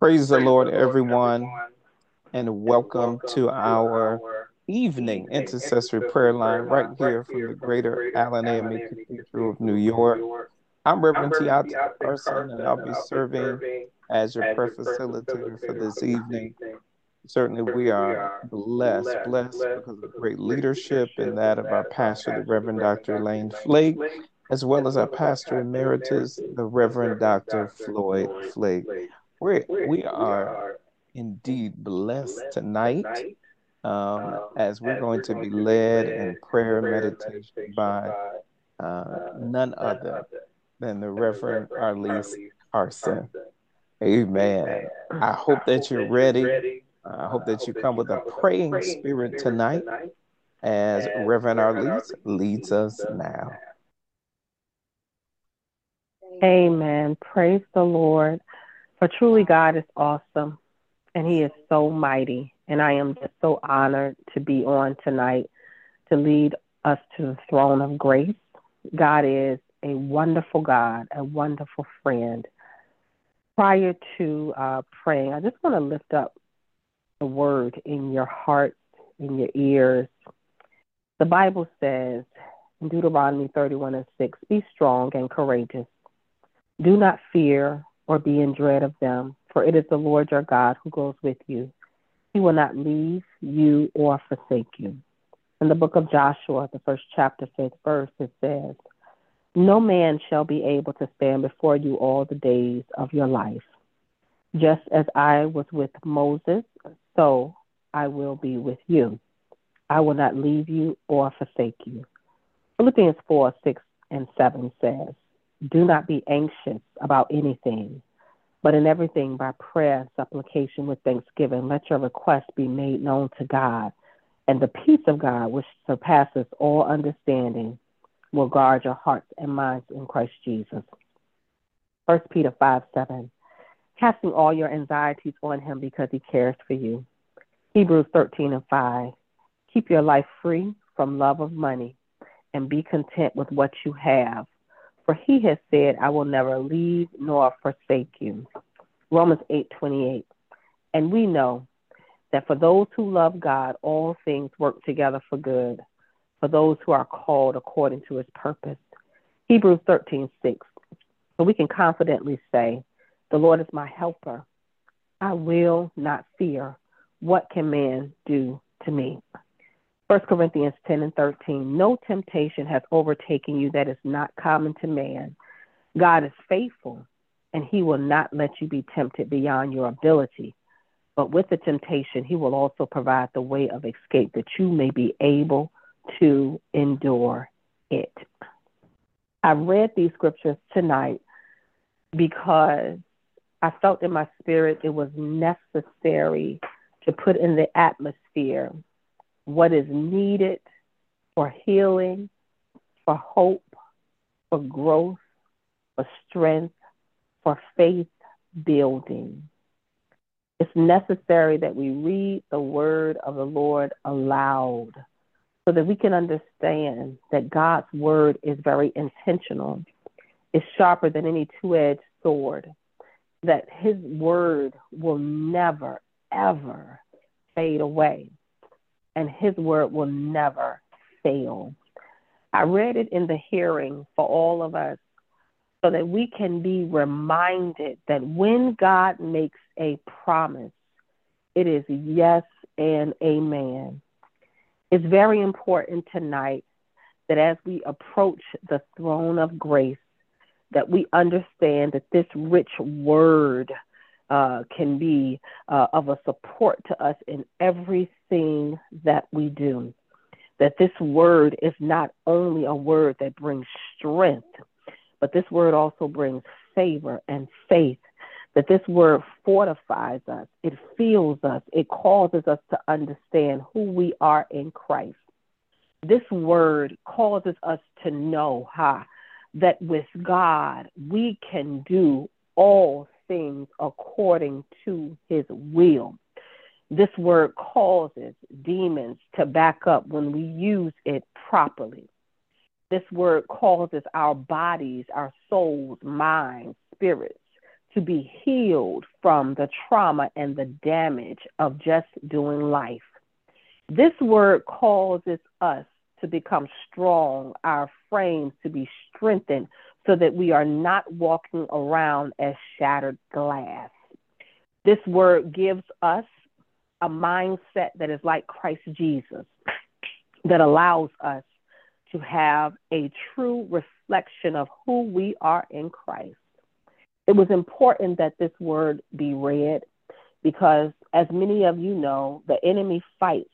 Praise the Lord, everyone, and welcome to our evening intercessory prayer line right here from the Greater Allen AME Cathedral of New York. I'm Reverend Tiate Carson, and I'll be serving as your prayer facilitator for this evening. Certainly, we are blessed, blessed because of the great leadership and that of our pastor, the Reverend Dr. Elaine Flake, as well as our pastor emeritus, the Reverend Dr. Floyd Flake. We're, we are indeed blessed tonight um, as we're going to be led in prayer and meditation by uh, none other than the Reverend Arlise Carson. Amen. I hope that you're ready. I hope that you come with a praying spirit tonight as Reverend Arlise leads us now. Amen. Praise the Lord. For truly, God is awesome and He is so mighty. And I am just so honored to be on tonight to lead us to the throne of grace. God is a wonderful God, a wonderful friend. Prior to uh, praying, I just want to lift up the word in your heart, in your ears. The Bible says in Deuteronomy 31 and 6 Be strong and courageous. Do not fear or be in dread of them, for it is the Lord your God who goes with you. He will not leave you or forsake you. In the book of Joshua, the first chapter, fifth verse, it says, No man shall be able to stand before you all the days of your life. Just as I was with Moses, so I will be with you. I will not leave you or forsake you. Philippians 4 6 and 7 says, do not be anxious about anything, but in everything by prayer and supplication with thanksgiving, let your requests be made known to God. And the peace of God, which surpasses all understanding, will guard your hearts and minds in Christ Jesus. 1 Peter 5 7. Casting all your anxieties on him because he cares for you. Hebrews 13 and 5. Keep your life free from love of money and be content with what you have for he has said, I will never leave nor forsake you. Romans 8:28. And we know that for those who love God, all things work together for good, for those who are called according to his purpose. Hebrews 13:6. So we can confidently say, The Lord is my helper. I will not fear. What can man do to me? 1 Corinthians 10 and 13. No temptation has overtaken you that is not common to man. God is faithful, and he will not let you be tempted beyond your ability. But with the temptation, he will also provide the way of escape that you may be able to endure it. I read these scriptures tonight because I felt in my spirit it was necessary to put in the atmosphere what is needed for healing, for hope, for growth, for strength, for faith building. It's necessary that we read the word of the Lord aloud so that we can understand that God's word is very intentional. It's sharper than any two edged sword, that his word will never, ever fade away and his word will never fail. I read it in the hearing for all of us so that we can be reminded that when God makes a promise, it is yes and amen. It's very important tonight that as we approach the throne of grace, that we understand that this rich word uh, can be uh, of a support to us in everything that we do. That this word is not only a word that brings strength, but this word also brings favor and faith. That this word fortifies us, it feels us, it causes us to understand who we are in Christ. This word causes us to know ha, that with God we can do all things according to his will. This word causes demons to back up when we use it properly. This word causes our bodies, our souls, minds, spirits to be healed from the trauma and the damage of just doing life. This word causes us to become strong, our frames to be strengthened, so that we are not walking around as shattered glass. This word gives us a mindset that is like Christ Jesus, that allows us to have a true reflection of who we are in Christ. It was important that this word be read because, as many of you know, the enemy fights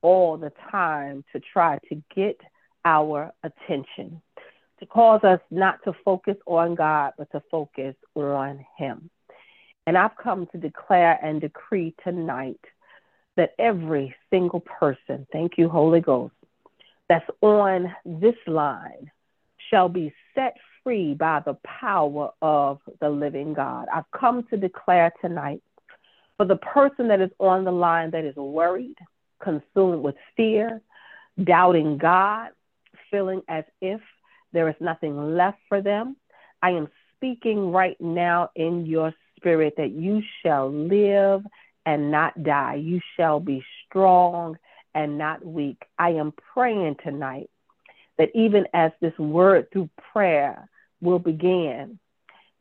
all the time to try to get our attention, to cause us not to focus on God, but to focus on Him. And I've come to declare and decree tonight that every single person, thank you, Holy Ghost, that's on this line shall be set free by the power of the living God. I've come to declare tonight for the person that is on the line that is worried, consumed with fear, doubting God, feeling as if there is nothing left for them. I am speaking right now in your spirit that you shall live and not die. You shall be strong and not weak. I am praying tonight that even as this word through prayer will begin,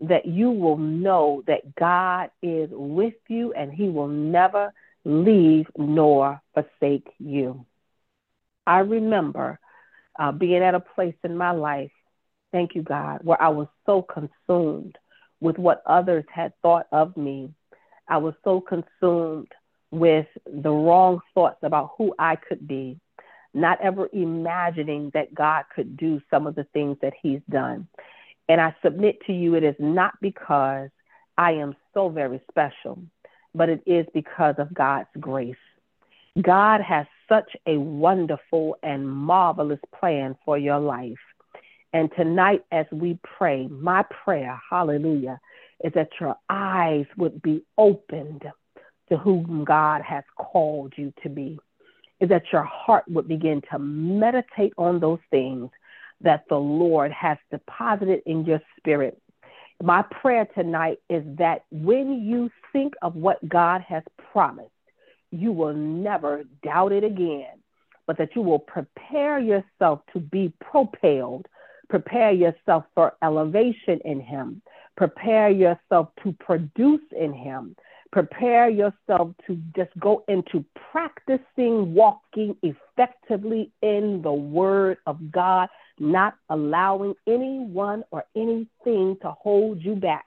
that you will know that God is with you and he will never leave nor forsake you. I remember uh, being at a place in my life, thank you, God, where I was so consumed with what others had thought of me. I was so consumed with the wrong thoughts about who I could be, not ever imagining that God could do some of the things that He's done. And I submit to you, it is not because I am so very special, but it is because of God's grace. God has such a wonderful and marvelous plan for your life. And tonight, as we pray, my prayer, hallelujah, is that your eyes would be opened to whom God has called you to be, is that your heart would begin to meditate on those things that the Lord has deposited in your spirit. My prayer tonight is that when you think of what God has promised, you will never doubt it again, but that you will prepare yourself to be propelled, prepare yourself for elevation in Him, prepare yourself to produce in Him, prepare yourself to just go into practicing walking effectively in the Word of God, not allowing anyone or anything to hold you back.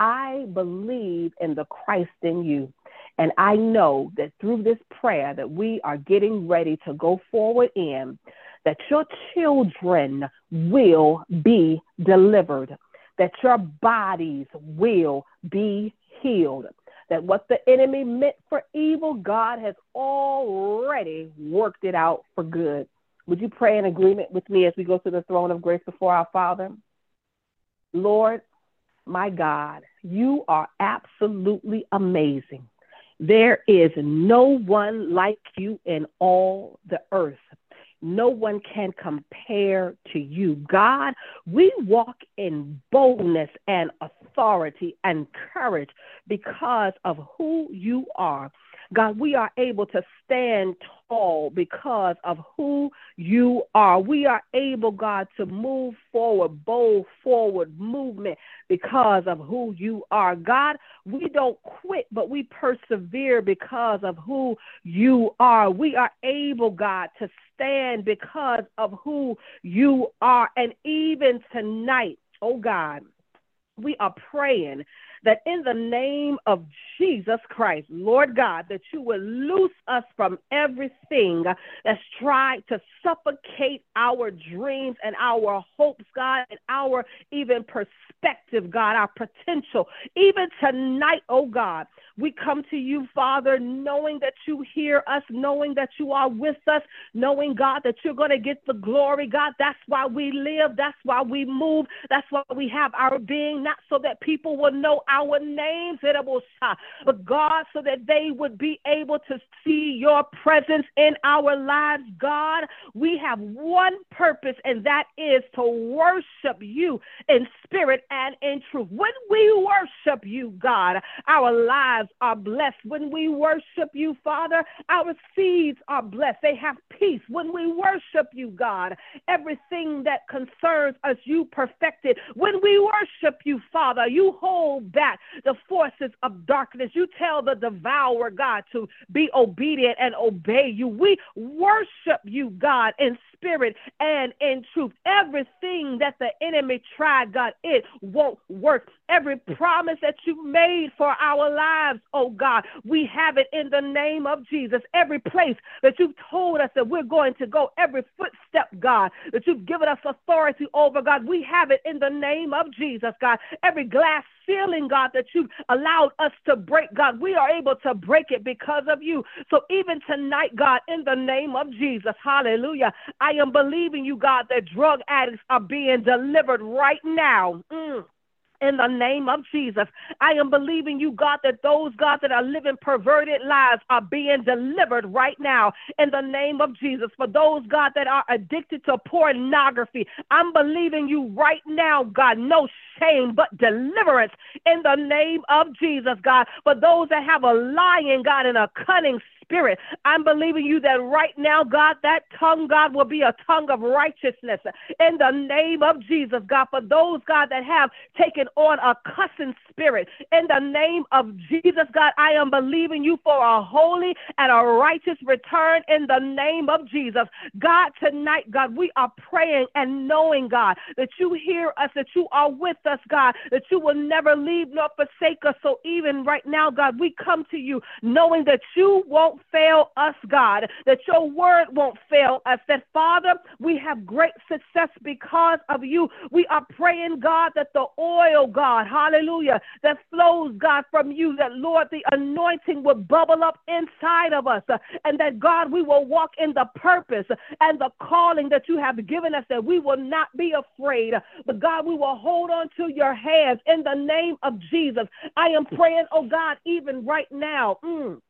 I believe in the Christ in you. And I know that through this prayer that we are getting ready to go forward in, that your children will be delivered, that your bodies will be healed, that what the enemy meant for evil, God has already worked it out for good. Would you pray in agreement with me as we go to the throne of grace before our Father? Lord, my God, you are absolutely amazing. There is no one like you in all the earth. No one can compare to you. God, we walk in boldness and authority and courage because of who you are. God, we are able to stand tall because of who you are. We are able, God, to move forward, bold forward movement because of who you are. God, we don't quit, but we persevere because of who you are. We are able, God, to stand because of who you are. And even tonight, oh God, we are praying that in the name of Jesus Christ, Lord God, that you will loose us from everything that's tried to suffocate our dreams and our hopes, God, and our even perspective, God, our potential. Even tonight, oh God, we come to you, Father, knowing that you hear us, knowing that you are with us, knowing, God, that you're going to get the glory, God. That's why we live. That's why we move. That's why we have our being, not so that people will know our names, but God, so that they would be able to see your presence in our lives, God. We have one purpose, and that is to worship you in spirit and in truth. When we worship you, God, our lives are blessed. When we worship you, Father, our seeds are blessed. They have peace. When we worship you, God, everything that concerns us, you perfected. When we worship you, Father, you hold back the forces of darkness. You tell the devourer, God, to be obedient and obey you. We worship you, God, in spirit and in truth. Everything that the enemy tried, God, it won't work. Every promise that you made for our lives, oh God, we have it in the name of Jesus. Every place that you've told us that we're going to go, every footstep, God, that you've given us authority over, God, we have it in the name of Jesus, God. Every glass ceiling, God, that you've allowed us to break, God, we are able to break it because of you. So even tonight, God, in the name of Jesus, hallelujah, I am believing you, God, that drug addicts are being delivered right now. Mm in the name of Jesus. I am believing you, God, that those, God, that are living perverted lives are being delivered right now in the name of Jesus. For those, God, that are addicted to pornography, I'm believing you right now, God, no shame but deliverance in the name of Jesus, God. For those that have a lying, God, and a cunning spirit. I'm believing you that right now, God, that tongue, God, will be a tongue of righteousness in the name of Jesus, God. For those, God, that have taken on a cussing spirit in the name of Jesus, God, I am believing you for a holy and a righteous return in the name of Jesus. God, tonight, God, we are praying and knowing, God, that you hear us, that you are with us, God, that you will never leave nor forsake us. So even right now, God, we come to you knowing that you won't won't fail us, God, that your word won't fail us, that Father, we have great success because of you. We are praying, God, that the oil, God, hallelujah, that flows, God, from you, that Lord, the anointing will bubble up inside of us, uh, and that God, we will walk in the purpose and the calling that you have given us, that we will not be afraid, but God, we will hold on to your hands in the name of Jesus. I am praying, oh God, even right now. Mm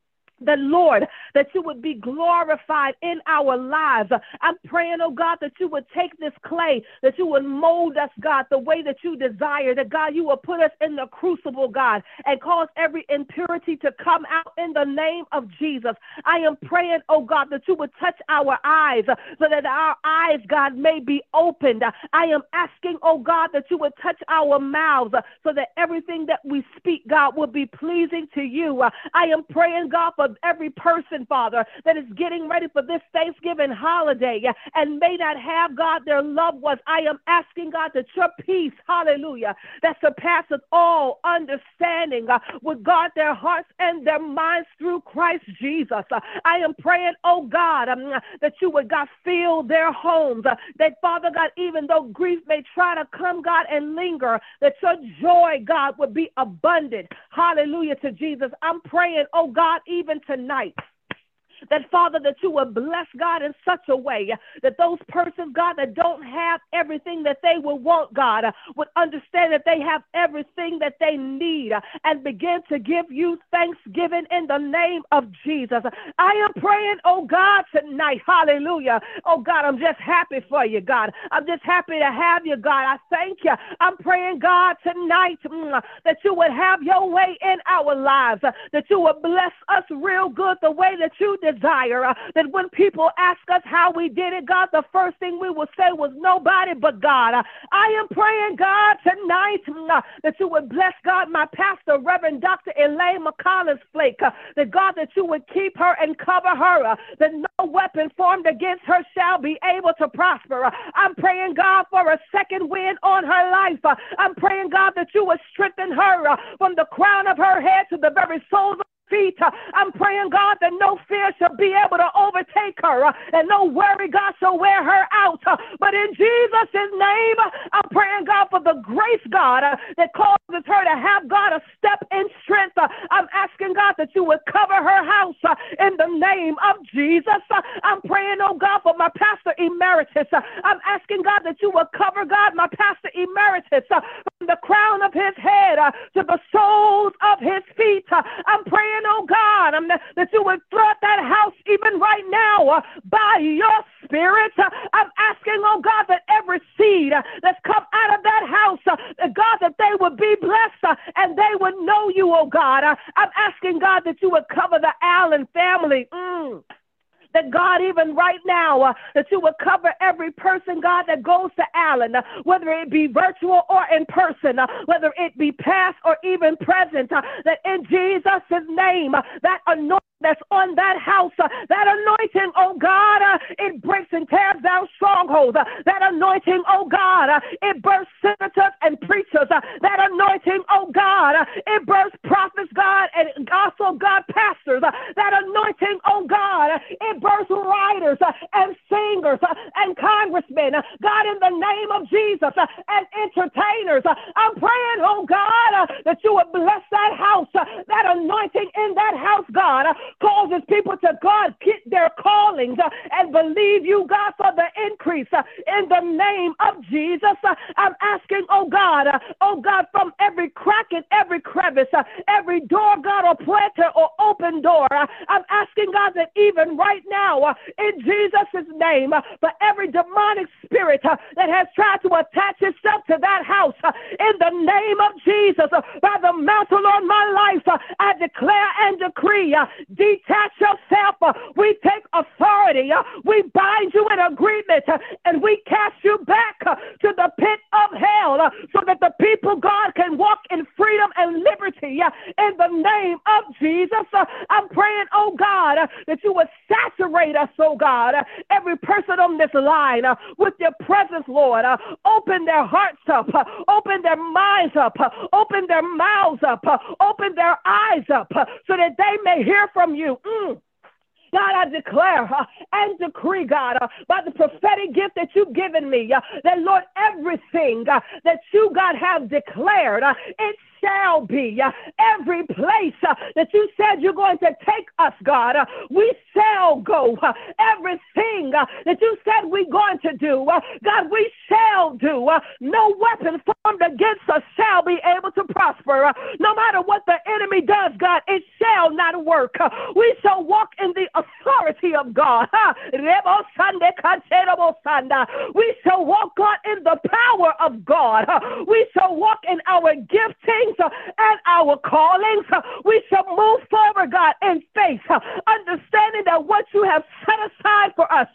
that Lord, that you would be glorified in our lives. I'm praying, oh God, that you would take this clay, that you would mold us, God, the way that you desire, that God, you will put us in the crucible, God, and cause every impurity to come out in the name of Jesus. I am praying, oh God, that you would touch our eyes so that our eyes, God, may be opened. I am asking, oh God, that you would touch our mouths so that everything that we speak, God, will be pleasing to you. I am praying, God, for every person, Father, that is getting ready for this Thanksgiving holiday and may not have, God, their loved ones. I am asking, God, that your peace, hallelujah, that surpasses all understanding, uh, would guard their hearts and their minds through Christ Jesus. Uh, I am praying, oh God, um, that you would, God, fill their homes. Uh, that, Father God, even though grief may try to come, God, and linger, that your joy, God, would be abundant. Hallelujah to Jesus. I'm praying, oh God, even tonight that Father, that you will bless God in such a way that those persons, God, that don't have everything that they will want, God, would understand that they have everything that they need and begin to give you thanksgiving in the name of Jesus. I am praying, oh God, tonight. Hallelujah. Oh God, I'm just happy for you, God. I'm just happy to have you, God. I thank you. I'm praying, God, tonight mm, that you would have your way in our lives, that you would bless us real good the way that you desire desire uh, that when people ask us how we did it, God, the first thing we will say was nobody but God. Uh, I am praying, God, tonight mm, uh, that you would bless God, my pastor, Reverend Dr. Elaine McCollins Flake, that God, that you would keep her and cover her, that no weapon formed against her shall be able to prosper. I'm praying, God, for a second wind on her life. I'm praying, God, that you would strengthen her from the crown of her head to the very soles of feet. I'm praying, God, that no fear shall be able to overtake her uh, and no worry, God, shall wear her out. Uh, but in Jesus' name, I'm praying, God, for the grace, God, uh, that causes her to have, God, a step in strength. I'm asking, God, that you would cover her house in the name of Jesus. I'm praying, oh God, for my pastor emeritus. I'm asking, God, that you would cover, God, my pastor emeritus from the crown of his head uh, to the soles of his feet. Uh, I'm praying, oh God, um, that you would flood that house even right now uh, by your spirit. Uh, I'm asking, oh God, that every seed uh, that's come out of that house, uh, God, that they would be blessed and they would know you, oh God. I'm asking, God, that you would cover the Allen family. Mm that God, even right now, uh, that you would cover every person, God, that goes to Allen, uh, whether it be virtual or in person, uh, whether it be past or even present, uh, that in Jesus' name, uh, that anointing that's on that house, uh, that anointing, oh God, it breaks and tears down strongholds. That anointing, oh God, it bursts senators and preachers. That anointing, oh God, it bursts prophets, God, and also God pastors. that anointing, oh God, it bursts writers uh, and singers uh, and congressmen. Uh, God, in the name of Jesus, and entertainers, I'm praying, oh God, that you would bless that house, that anointing in that house, God causes people to God get their callings uh, and believe you, God, for the increase uh, in the name of Jesus. Uh, I'm asking, oh God, uh, oh God, from every crack and every crevice, uh, every door, God, or planter or open door, uh, I'm asking, God, that even right now, in Jesus' name, for every demonic spirit that has tried to attach itself to that house, in the name of Jesus, Uh, by the mantle on my life, uh, I declare and decree uh, detach yourself. Uh, we take authority. Uh, we bind you in agreement uh, and we cast you back to the pit of hell so that the people, God, can walk in freedom and liberty in the name of Jesus. I'm praying, oh God, that you would saturate us, oh God, every person on this line with your presence, Lord. Open their hearts up, open their minds up, open their mouths up, open their eyes up so that they may hear from you. Mm. God, I declare uh, and decree, God, uh, by the prophetic gift that you've given me, uh, that Lord, everything uh, that you, God, have declared, uh, it shall be. Uh, every place uh, that you said you're going to take us, God, uh, we shall go. Uh, everything uh, that you said we're going to do, uh, God, we shall do. no weapon formed against us shall be able to prosper. no matter what the enemy does, God, it shall not work. we shall walk in the authority of God. We shall walk, God, in the power of God. We shall walk in our giftings uh, and our callings. Uh, we shall move forward, God, in faith, uh, understanding that what you have set aside for us,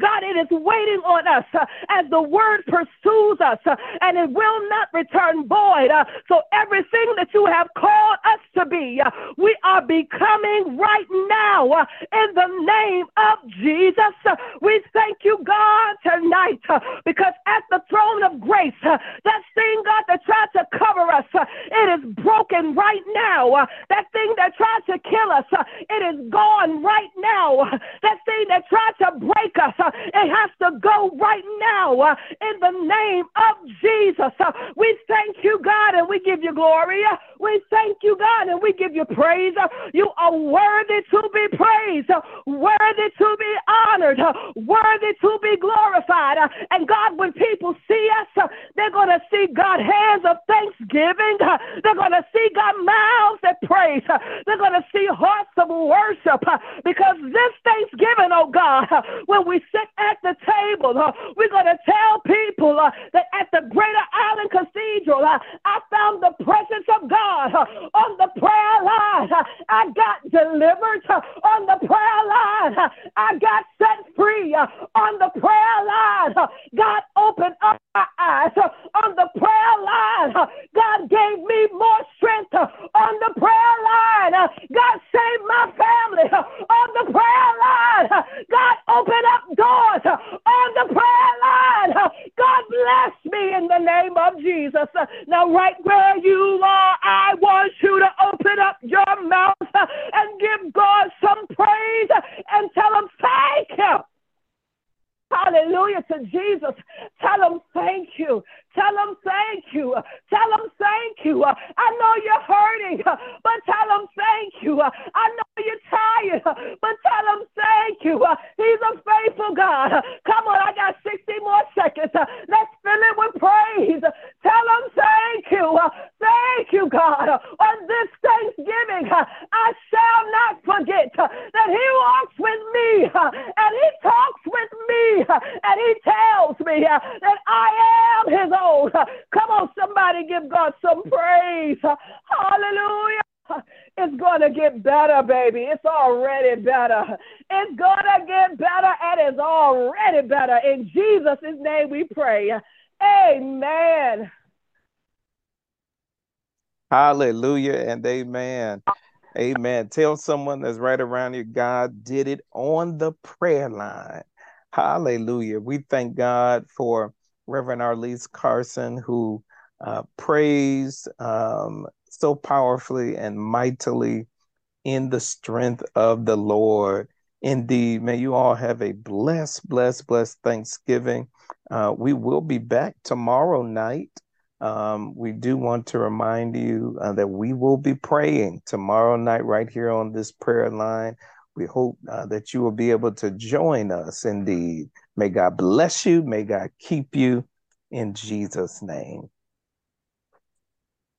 God, it is waiting on us as the word pursues us and it will not return void. So everything that you have called to be, we are becoming right now in the name of Jesus. We thank you, God, tonight because at the throne of grace, that thing, God, that tried to cover us, it is broken right now. Uh, that thing that tried to kill us, uh, it is gone right now. That thing that tried to break us, uh, it has to go right now uh, in the name of Jesus. Uh, we thank you, God, and we give you glory. Uh, we thank you, God, and we give you praise. You are worthy to be praised, worthy to be honored, worthy to be glorified. And God, when people see us, they're going to see God hands of thanksgiving. They're going to see God mouths that praise. They're going to see hearts of worship because this Thanksgiving, oh God, when we sit at the table, we're going to tell people that at the Greater Allen Cathedral, I found the presence of God on the prayer line. I got delivered on the prayer line. I got set free on the prayer line. God opened up eyes uh, on the prayer line. Uh, God gave me more strength uh, on the prayer line. God saved my family on the prayer line. God opened up doors on the prayer line. God bless me in the name of Jesus. Now, right where you are, I want you to open up your mouth and give God some praise and tell him thank you. Hallelujah to Jesus. Tell him thank you. Tell him thank you. Tell him thank you. I know you're hurting, but tell him thank you. I know you're tired, but tell him thank you. He's a faithful God. Come on, I got 60 more seconds. Let's fill it with praise. Tell him thank you. Come on, somebody give God some praise. Hallelujah. It's going to get better, baby. It's already It's to get better and it's already better. In Jesus' name we pray. Amen. Hallelujah and amen. Amen. Tell someone that's right around you, God did it on the prayer line. Hallelujah. We thank God for Reverend Arlise Carson, who uh, praised um, so powerfully and mightily in the strength of the Lord. Indeed, may you all have a blessed, blessed, blessed Thanksgiving. Uh, we will be back tomorrow night. Um, we do want to remind you uh, that we will be praying tomorrow night right here on this prayer line. We hope uh, that you will be able to join us indeed. May God bless you. May God keep you in Jesus' name.